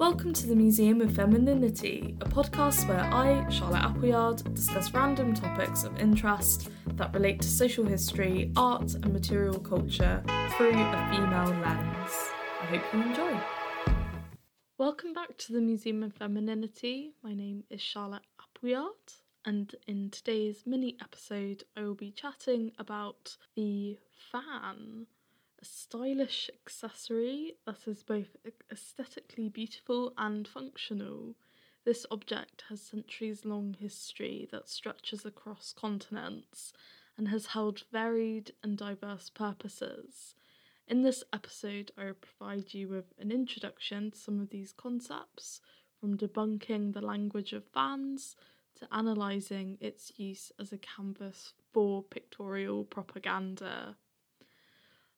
Welcome to the Museum of Femininity, a podcast where I, Charlotte Appleyard, discuss random topics of interest that relate to social history, art, and material culture through a female lens. I hope you enjoy. Welcome back to the Museum of Femininity. My name is Charlotte Appleyard, and in today's mini episode, I will be chatting about the fan a stylish accessory that is both aesthetically beautiful and functional. This object has centuries long history that stretches across continents and has held varied and diverse purposes. In this episode, I will provide you with an introduction to some of these concepts, from debunking the language of fans to analysing its use as a canvas for pictorial propaganda.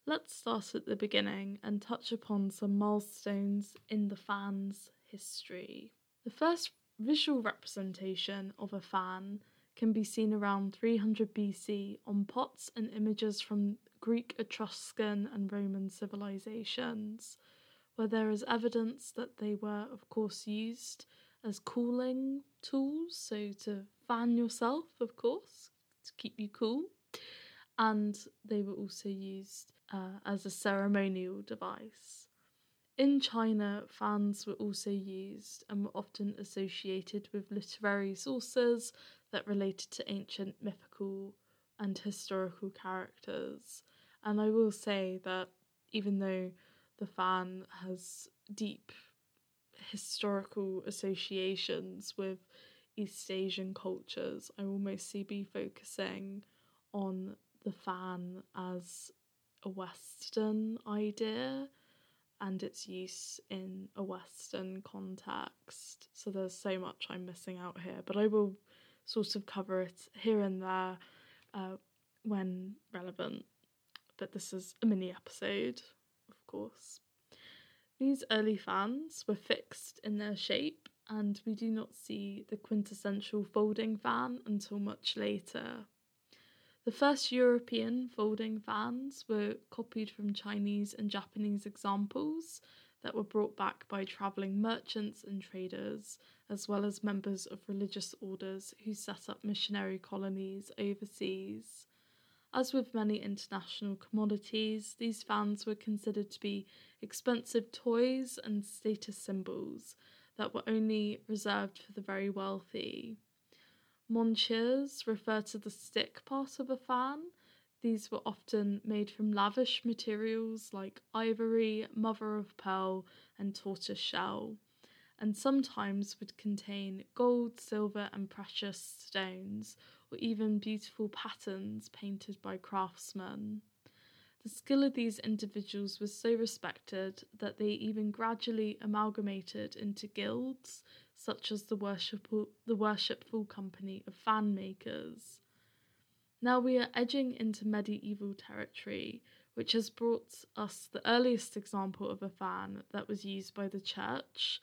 Let's start at the beginning and touch upon some milestones in the fan's history. The first visual representation of a fan can be seen around 300 BC on pots and images from Greek, Etruscan, and Roman civilizations, where there is evidence that they were, of course, used as cooling tools, so to fan yourself, of course, to keep you cool and they were also used uh, as a ceremonial device. In China, fans were also used and were often associated with literary sources that related to ancient mythical and historical characters. And I will say that even though the fan has deep historical associations with East Asian cultures, I will mostly be focusing on the fan as a Western idea and its use in a Western context. So there's so much I'm missing out here, but I will sort of cover it here and there uh, when relevant. But this is a mini episode, of course. These early fans were fixed in their shape, and we do not see the quintessential folding fan until much later. The first European folding fans were copied from Chinese and Japanese examples that were brought back by travelling merchants and traders, as well as members of religious orders who set up missionary colonies overseas. As with many international commodities, these fans were considered to be expensive toys and status symbols that were only reserved for the very wealthy. Montures refer to the stick part of a fan. These were often made from lavish materials like ivory, mother of pearl, and tortoise shell, and sometimes would contain gold, silver, and precious stones, or even beautiful patterns painted by craftsmen. The skill of these individuals was so respected that they even gradually amalgamated into guilds, such as the worshipful, the worshipful company of fan makers. Now we are edging into medieval territory, which has brought us the earliest example of a fan that was used by the church,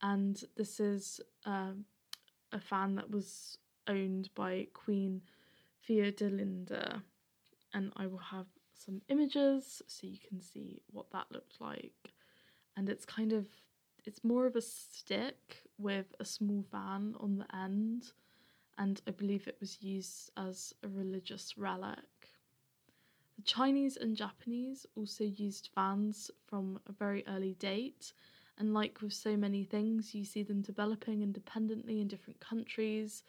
and this is uh, a fan that was owned by Queen Theodelinda, and I will have some images so you can see what that looked like. And it's kind of it's more of a stick with a small fan on the end, and I believe it was used as a religious relic. The Chinese and Japanese also used fans from a very early date, and like with so many things, you see them developing independently in different countries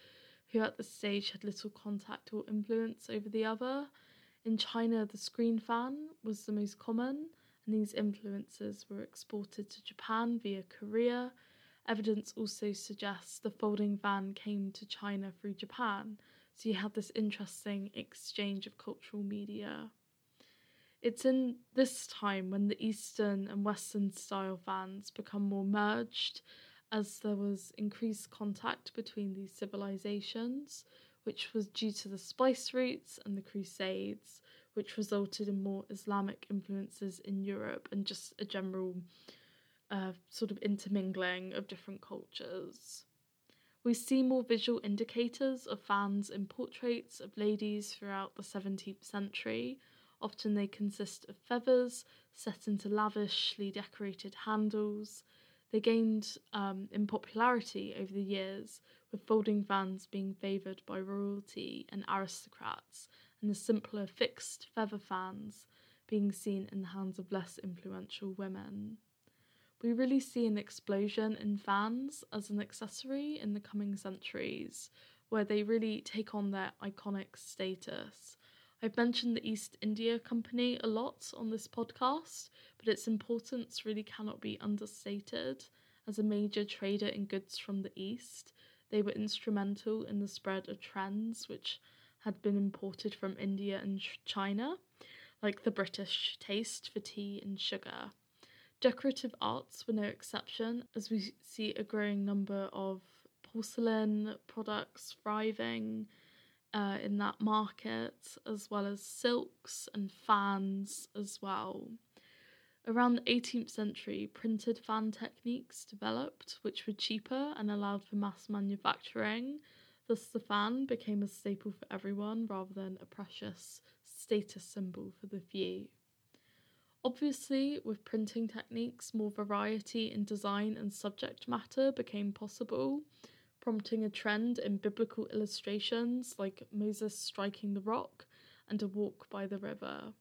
who at this stage had little contact or influence over the other, in China, the screen fan was the most common, and these influences were exported to Japan via Korea. Evidence also suggests the folding fan came to China through Japan, so you had this interesting exchange of cultural media. It's in this time when the Eastern and Western style fans become more merged, as there was increased contact between these civilizations, which was due to the spice routes and the Crusades, which resulted in more Islamic influences in Europe and just a general uh, sort of intermingling of different cultures. We see more visual indicators of fans in portraits of ladies throughout the 17th century. Often they consist of feathers set into lavishly decorated handles. They gained um, in popularity over the years, with folding fans being favoured by royalty and aristocrats, and the simpler fixed feather fans being seen in the hands of less influential women. We really see an explosion in fans as an accessory in the coming centuries, where they really take on their iconic status. I've mentioned the East India Company a lot on this podcast, but its importance really cannot be understated. As a major trader in goods from the East, they were instrumental in the spread of trends which had been imported from India and China, like the British taste for tea and sugar. Decorative arts were no exception, as we see a growing number of porcelain products thriving uh, in that market, as well as silks and fans as well. Around the 18th century, printed fan techniques developed, which were cheaper and allowed for mass manufacturing. The fan became a staple for everyone rather than a precious status symbol for the few. Obviously, with printing techniques, more variety in design and subject matter became possible, prompting a trend in biblical illustrations like Moses striking the rock and a walk by the river.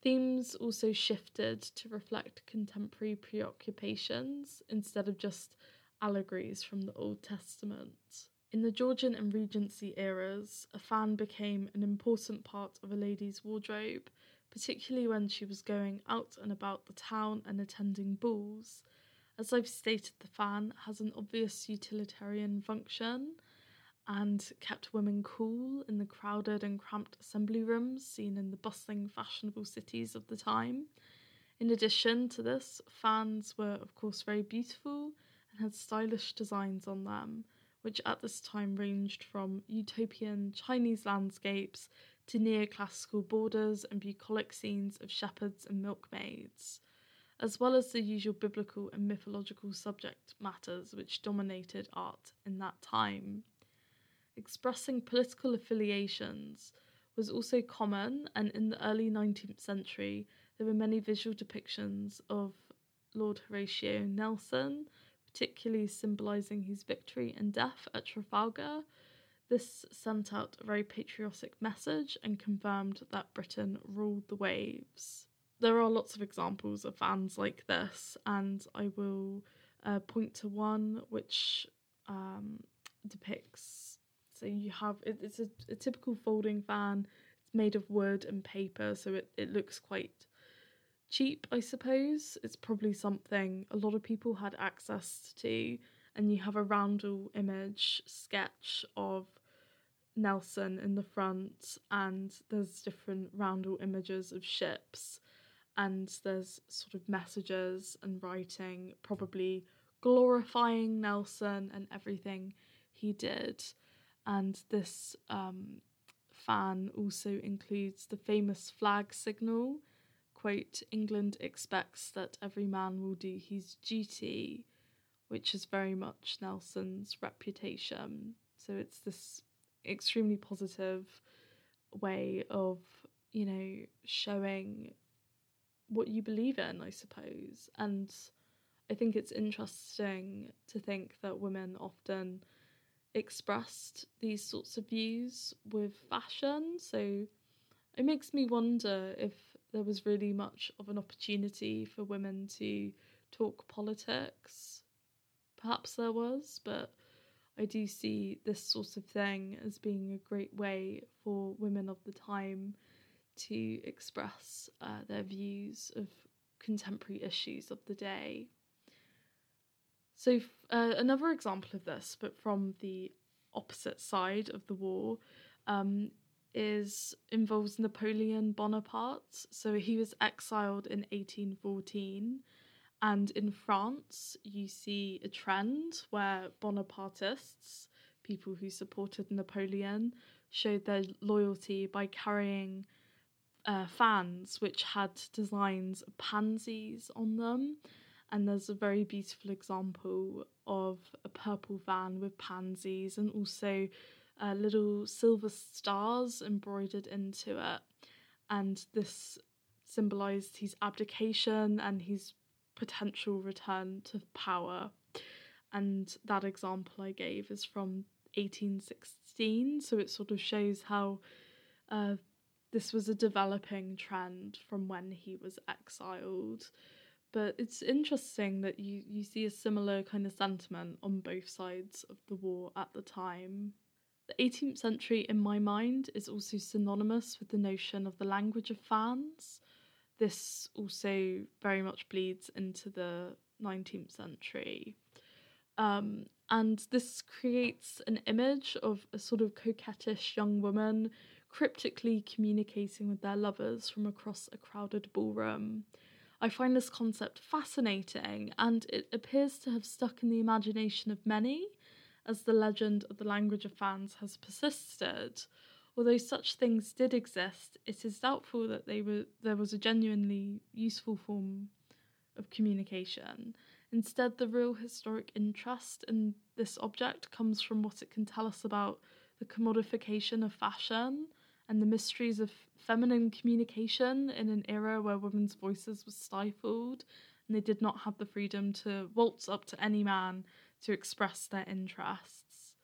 Themes also shifted to reflect contemporary preoccupations instead of just allegories from the Old Testament. In the Georgian and Regency eras, a fan became an important part of a lady's wardrobe, particularly when she was going out and about the town and attending balls, as I've stated, the fan has an obvious utilitarian function and kept women cool in the crowded and cramped assembly rooms seen in the bustling, fashionable cities of the time. In addition to this, fans were, of course, very beautiful and had stylish designs on them, which at this time ranged from utopian Chinese landscapes to neoclassical borders and bucolic scenes of shepherds and milkmaids as well as the usual biblical and mythological subject matters which dominated art in that time. Expressing political affiliations was also common, and in the early 19th century, there were many visual depictions of Lord Horatio Nelson, particularly symbolising his victory and death at Trafalgar. This sent out a very patriotic message and confirmed that Britain ruled the waves there are lots of examples of fans like this, and I will uh, point to one which um, depicts. So you have it, it's a, a, typical folding fan. It's made of wood and paper, so it, it looks quite cheap, I suppose. It's probably something a lot of people had access to, and you have a roundel image sketch of Nelson in the front, and there's different roundel images of ships and there's sort of messages and writing, probably glorifying Nelson and everything he did. And this um, fan also includes the famous flag signal quote, England expects that every man will do his duty, which is very much Nelson's reputation. So it's this extremely positive way of, you know, showing what you believe in, I suppose. And I think it's interesting to think that women often expressed these sorts of views with fashion. So it makes me wonder if there was really much of an opportunity for women to talk politics. Perhaps there was, but I do see this sort of thing as being a great way for women of the time to express uh, their views of contemporary issues of the day. So, uh, another example of this, but from the opposite side of the war, um, is involves Napoleon Bonaparte. So he was exiled in 1814, and in France, you see a trend where Bonapartists, people who supported Napoleon, showed their loyalty by carrying uh, fans which had designs of pansies on them. And there's a very beautiful example of a purple van with pansies and also uh, little silver stars embroidered into it. And this symbolized his abdication and his potential return to power. And that example I gave is from 1816, so it sort of shows how uh, this was a developing trend from when he was exiled. But it's interesting that you, you see a similar kind of sentiment on both sides of the war at the time. The 18th century, in my mind, is also synonymous with the notion of the language of fans. This also very much bleeds into the 19th century. Um, and this creates an image of a sort of coquettish young woman cryptically communicating with their lovers from across a crowded ballroom. I find this concept fascinating, and it appears to have stuck in the imagination of many as the legend of the language of fans has persisted. Although such things did exist, it is doubtful that they were there was a genuinely useful form of communication. Instead, the real historic interest in this object comes from what it can tell us about the commodification of fashion and the mysteries of feminine communication in an era where women's voices were stifled and they did not have the freedom to waltz up to any man to express their interests.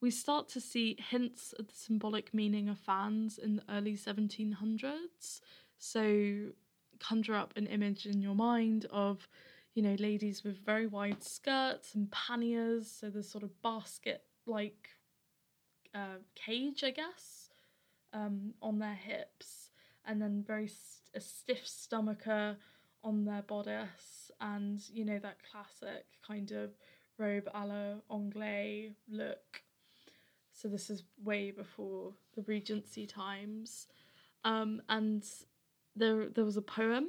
We start to see hints of the symbolic meaning of fans in the early 1700s. So, conjure up an image in your mind of, you know, ladies with very wide skirts and panniers, so the sort of basket like uh, cage, I guess, um, on their hips, and then very st- a stiff stomacher on their bodice, and you know, that classic kind of robe a la anglais look. So this is way before the Regency times. Um, and there there was a poem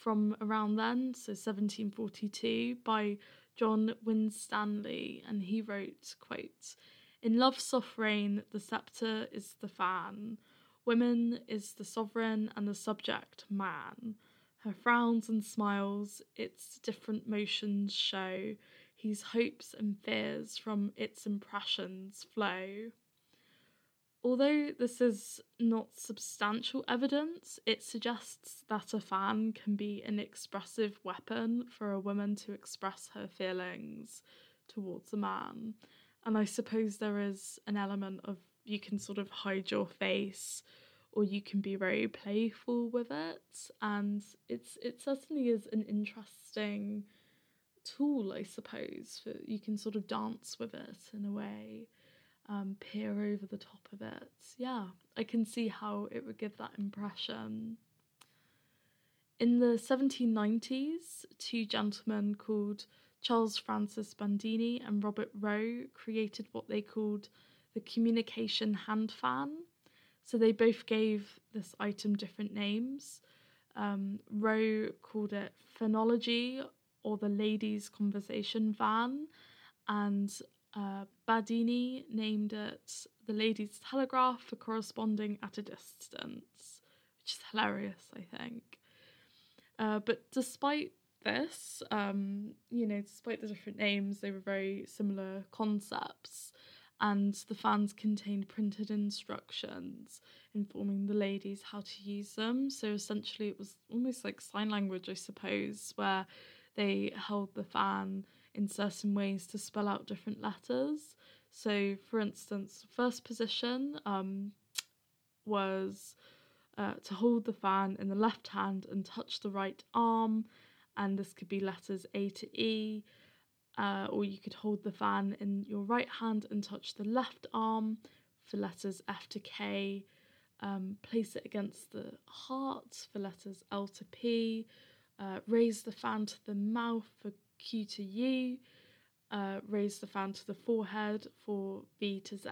from around then, so 1742, by John Winstanley, and he wrote, quote, In love's soft reign, the sceptre is the fan, woman is the sovereign and the subject man. Her frowns and smiles its different motions show, whose hopes and fears from its impressions flow. Although this is not substantial evidence, it suggests that a fan can be an expressive weapon for a woman to express her feelings towards a man. And I suppose there is an element of you can sort of hide your face or you can be very playful with it and it's it certainly is an interesting tool I suppose for you can sort of dance with it in a way um, peer over the top of it. Yeah, I can see how it would give that impression. In the 1790s, two gentlemen called Charles Francis Bandini and Robert Rowe created what they called the communication hand fan. So they both gave this item different names. Um, Rowe called it Fanology or the ladies' conversation van, and uh, Bandini named it the Ladies' Telegraph for corresponding at a distance, which is hilarious, I think. Uh, but despite this, um, you know, despite the different names, they were very similar concepts, and the fans contained printed instructions informing the ladies how to use them. So essentially, it was almost like sign language, I suppose, where they held the fan in certain ways to spell out different letters. So, for instance, first position um, was uh, to hold the fan in the left hand and touch the right arm, and this could be letters A to E. Uh, or you could hold the fan in your right hand and touch the left arm for letters F to K. Um, place it against the heart for letters L to P. Uh, raise the fan to the mouth for Q to U, uh, raise the fan to the forehead for B to Z.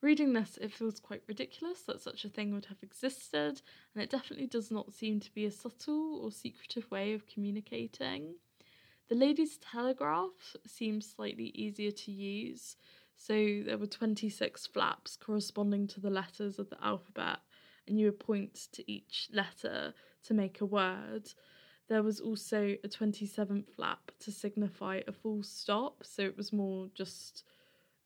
Reading this, it feels quite ridiculous that such a thing would have existed, and it definitely does not seem to be a subtle or secretive way of communicating. The Ladies' Telegraph seems slightly easier to use, so there were 26 flaps corresponding to the letters of the alphabet, and you would point to each letter to make a word. There was also a 27th flap to signify a full stop, so it was more just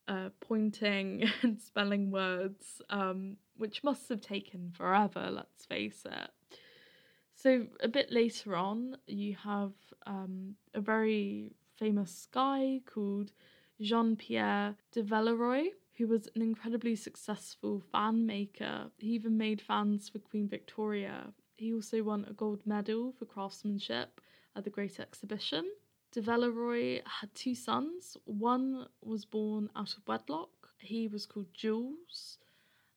uh, pointing and spelling words, um, which must have taken forever, let's face it. So a bit later on, you have um, a very famous guy called Jean Pierre Duvelleroy, who was an incredibly successful fan maker. He even made fans for Queen Victoria. He also won a gold medal for craftsmanship at the Great Exhibition. Duvelleroy had two sons. One was born out of wedlock. He was called Jules,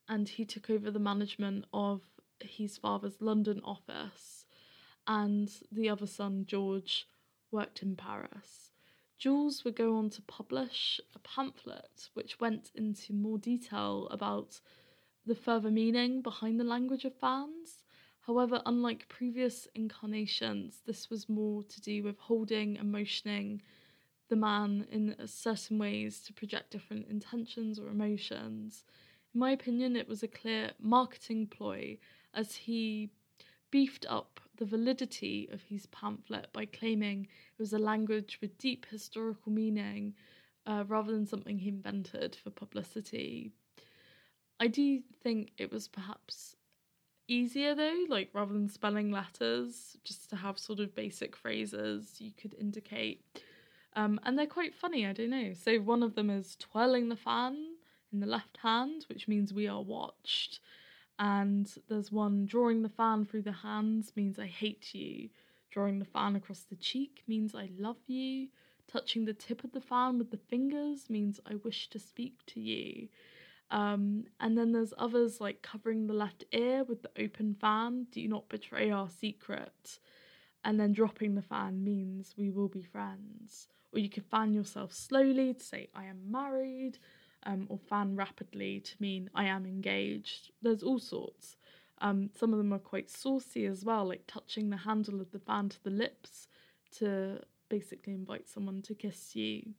and he took over the management of his father's London office. And the other son, George, worked in Paris. Jules would go on to publish a pamphlet which went into more detail about the further meaning behind the language of fans However, unlike previous incarnations, this was more to do with holding and motioning the man in certain ways to project different intentions or emotions. In my opinion, it was a clear marketing ploy as he beefed up the validity of his pamphlet by claiming it was a language with deep historical meaning uh, rather than something he invented for publicity. I do think it was perhaps easier though, like rather than spelling letters, just to have sort of basic phrases you could indicate. Um, and they're quite funny, I don't know. So one of them is twirling the fan in the left hand, which means we are watched. And there's one drawing the fan through the hands means I hate you. Drawing the fan across the cheek means I love you. Touching the tip of the fan with the fingers means I wish to speak to you. Um, and then there's others like covering the left ear with the open fan, do not betray our secret. And then dropping the fan means we will be friends. Or you could fan yourself slowly to say, I am married, um, or fan rapidly to mean I am engaged. There's all sorts. Um, some of them are quite saucy as well, like touching the handle of the fan to the lips to basically invite someone to kiss you.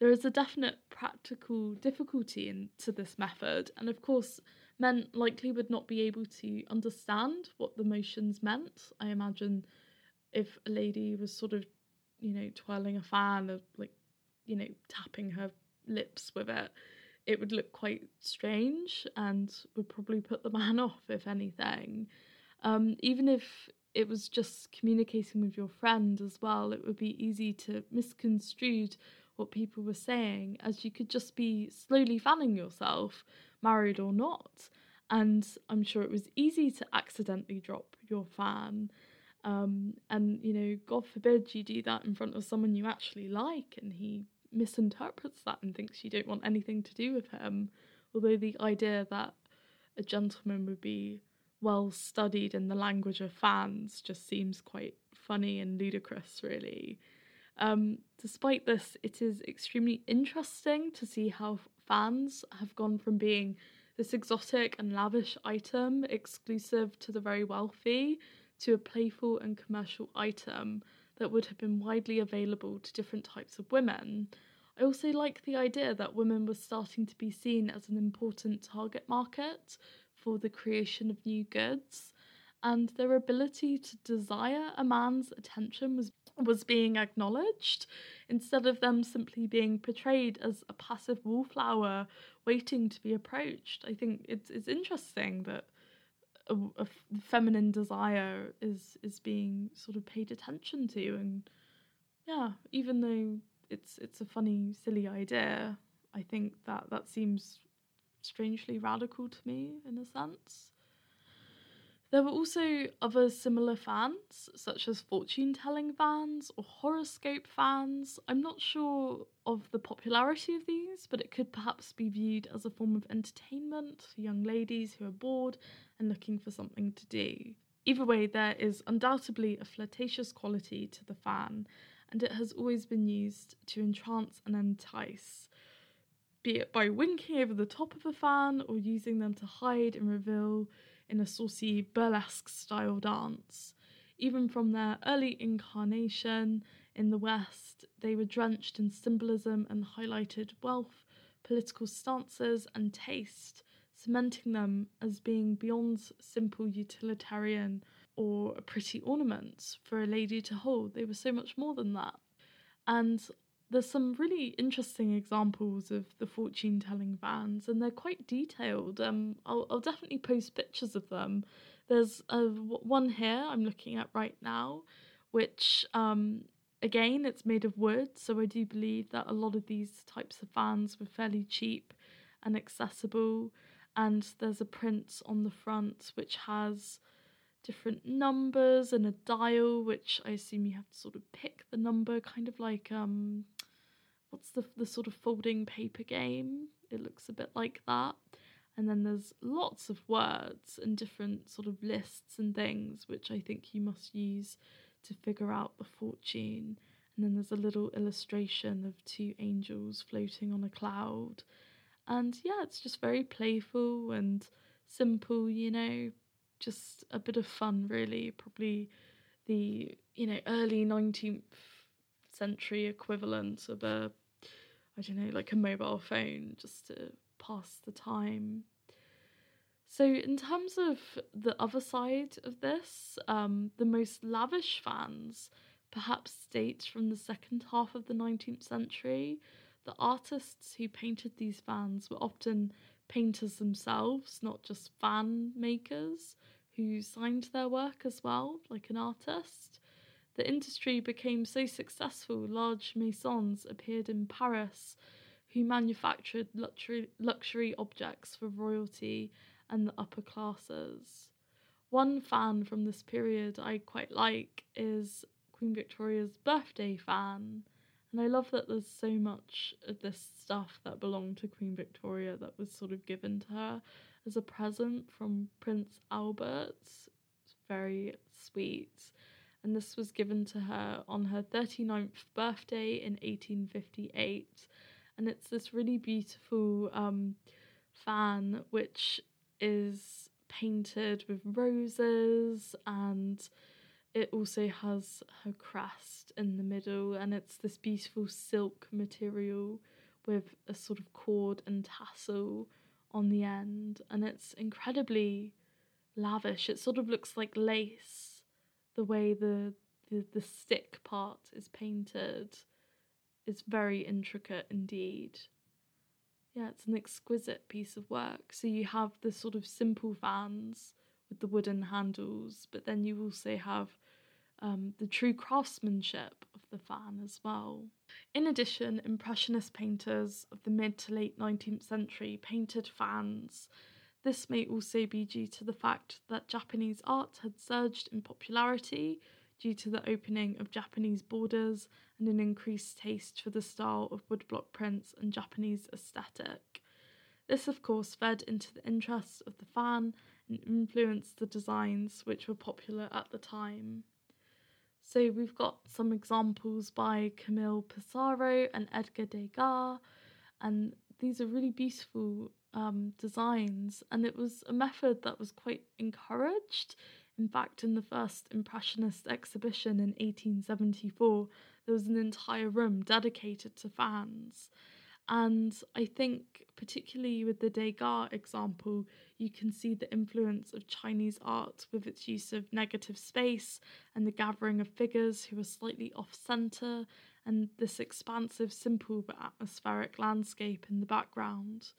There is a definite practical difficulty into this method, and of course, men likely would not be able to understand what the motions meant. I imagine if a lady was sort of, you know, twirling a fan or like, you know, tapping her lips with it, it would look quite strange and would probably put the man off, if anything. Um, even if it was just communicating with your friend as well, it would be easy to misconstrue what people were saying, as you could just be slowly fanning yourself, married or not. And I'm sure it was easy to accidentally drop your fan. Um, and, you know, God forbid you do that in front of someone you actually like and he misinterprets that and thinks you don't want anything to do with him. Although the idea that a gentleman would be well studied in the language of fans just seems quite funny and ludicrous, really. Um, despite this, it is extremely interesting to see how fans have gone from being this exotic and lavish item exclusive to the very wealthy to a playful and commercial item that would have been widely available to different types of women. I also like the idea that women were starting to be seen as an important target market for the creation of new goods, and their ability to desire a man's attention was was being acknowledged instead of them simply being portrayed as a passive wallflower waiting to be approached. I think it's it's interesting that a, a feminine desire is is being sort of paid attention to, and yeah, even though it's it's a funny, silly idea, I think that that seems strangely radical to me in a sense. There were also other similar fans, such as fortune telling fans or horoscope fans. I'm not sure of the popularity of these, but it could perhaps be viewed as a form of entertainment for young ladies who are bored and looking for something to do. Either way, there is undoubtedly a flirtatious quality to the fan, and it has always been used to entrance and entice, be it by winking over the top of a fan or using them to hide and reveal in a saucy burlesque style dance. Even from their early incarnation in the West, they were drenched in symbolism and highlighted wealth, political stances, and taste, cementing them as being beyond simple utilitarian or a pretty ornament for a lady to hold. They were so much more than that. And there's some really interesting examples of the fortune telling vans, and they're quite detailed. Um, I'll, I'll definitely post pictures of them. there's a one here I'm looking at right now, which um, again it's made of wood, so I do believe that a lot of these types of fans were fairly cheap and accessible. And there's a print on the front which has different numbers and a dial, which I assume you have to sort of pick the number, kind of like um, what's the the sort of folding paper game? It looks a bit like that. And then there's lots of words and different sort of lists and things, which I think you must use to figure out the fortune. And then there's a little illustration of two angels floating on a cloud. And yeah, it's just very playful and simple, you know, just a bit of fun, really. Probably the, you know, early 19th century equivalent of a, I don't know, like a mobile phone, just to pass the time. So, in terms of the other side of this, um, the most lavish fans perhaps date from the second half of the 19th century. The artists who painted these fans were often painters themselves, not just fan makers who signed their work as well, like an artist. The industry became so successful, large maisons appeared in Paris who manufactured luxury, luxury objects for royalty and the upper classes. One fan from this period I quite like is Queen Victoria's birthday fan. And I love that there's so much of this stuff that belonged to Queen Victoria that was sort of given to her as a present from Prince Albert. It's very sweet. And this was given to her on her 39th birthday in 1858. And it's this really beautiful um, fan which is painted with roses and it also has her crest in the middle and it's this beautiful silk material with a sort of cord and tassel on the end. And it's incredibly lavish. It sort of looks like lace the way the the, the stick part is painted is very intricate indeed yeah, it's an exquisite piece of work. So you have the sort of simple fans with the wooden handles, but then you also have um, the true craftsmanship of the fan as well. In addition, Impressionist painters of the mid to late 19th century painted fans. This may also be due to the fact that Japanese art had surged in popularity due to the opening of Japanese borders and an increased taste for the style of woodblock prints and Japanese aesthetic. This, of course, fed into the interest of the fan and influenced the designs which were popular at the time. So, we've got some examples by Camille Pissarro and Edgar Degas, and these are really beautiful um, designs, and it was a method that was quite encouraged in fact, in the first Impressionist exhibition in 1874, there was an entire room dedicated to fans. And I think, particularly with the Degas example, you can see the influence of Chinese art with its use of negative space and the gathering of figures who are slightly off centre, and this expansive, simple but atmospheric landscape in the background.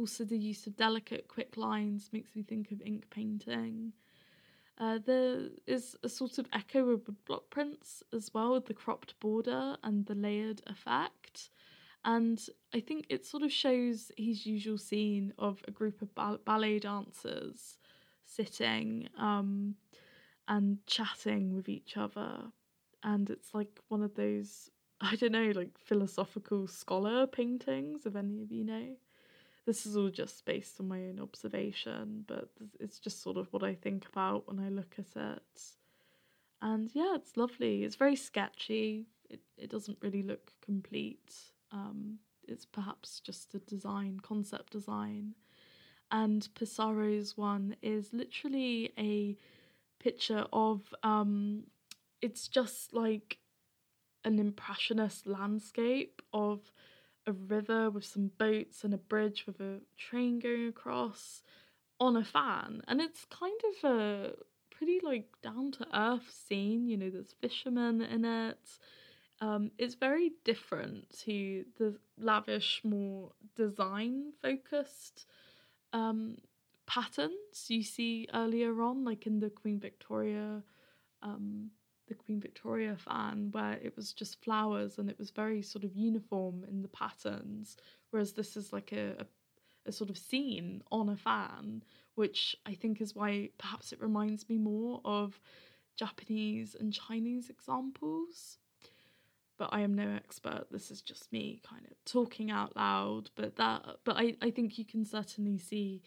Also, the use of delicate, quick lines makes me think of ink painting. Uh, there is a sort of echo of block prints as well, with the cropped border and the layered effect. And I think it sort of shows his usual scene of a group of ba- ballet dancers sitting um, and chatting with each other. And it's like one of those, I don't know, like philosophical scholar paintings, if any of you know this is all just based on my own observation, but it's just sort of what I think about when I look at it. And yeah, it's lovely. It's very sketchy. It it doesn't really look complete. Um, it's perhaps just a design, concept design. And Pissarro's one is literally a picture of um, it's just like an impressionist landscape of a river with some boats and a bridge with a train going across on a fan. And it's kind of a pretty like down to earth scene, you know, there's fishermen in it. Um, it's very different to the lavish, more design focused um, patterns you see earlier on, like in the Queen Victoria, um, the Queen Victoria fan, where it was just flowers and it was very sort of uniform in the patterns, whereas this is like a, a a sort of scene on a fan, which I think is why perhaps it reminds me more of Japanese and Chinese examples but I am no expert. This is just me kind of talking out loud. But that, but I, I think you can certainly see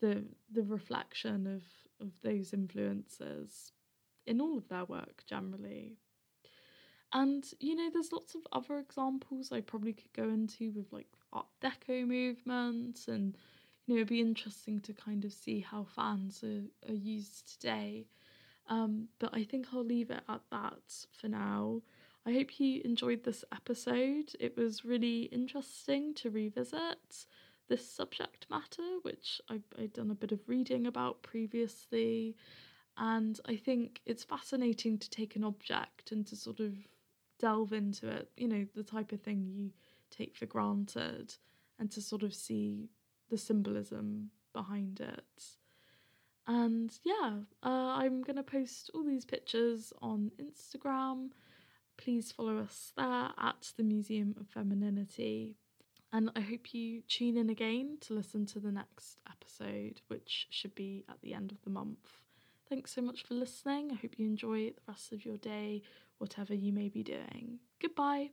the the reflection of of those influences in all of their work generally. And you know, there's lots of other examples I probably could go into with like Art Deco movements, and you know, it'd be interesting to kind of see how fans are, are used today. Um, but I think I'll leave it at that for now. I hope you enjoyed this episode. It was really interesting to revisit this subject matter, which I've, I've done a bit of reading about previously. And I think it's fascinating to take an object and to sort of delve into it, you know, the type of thing you take for granted, and to sort of see the symbolism behind it. And yeah, uh, I'm going to post all these pictures on Instagram please follow us there at the Museum of Femininity. And I hope you tune in again to listen to the next episode, which should be at the end of the month. Thanks so much for listening. I hope you enjoy the rest of your day, whatever you may be doing. Goodbye.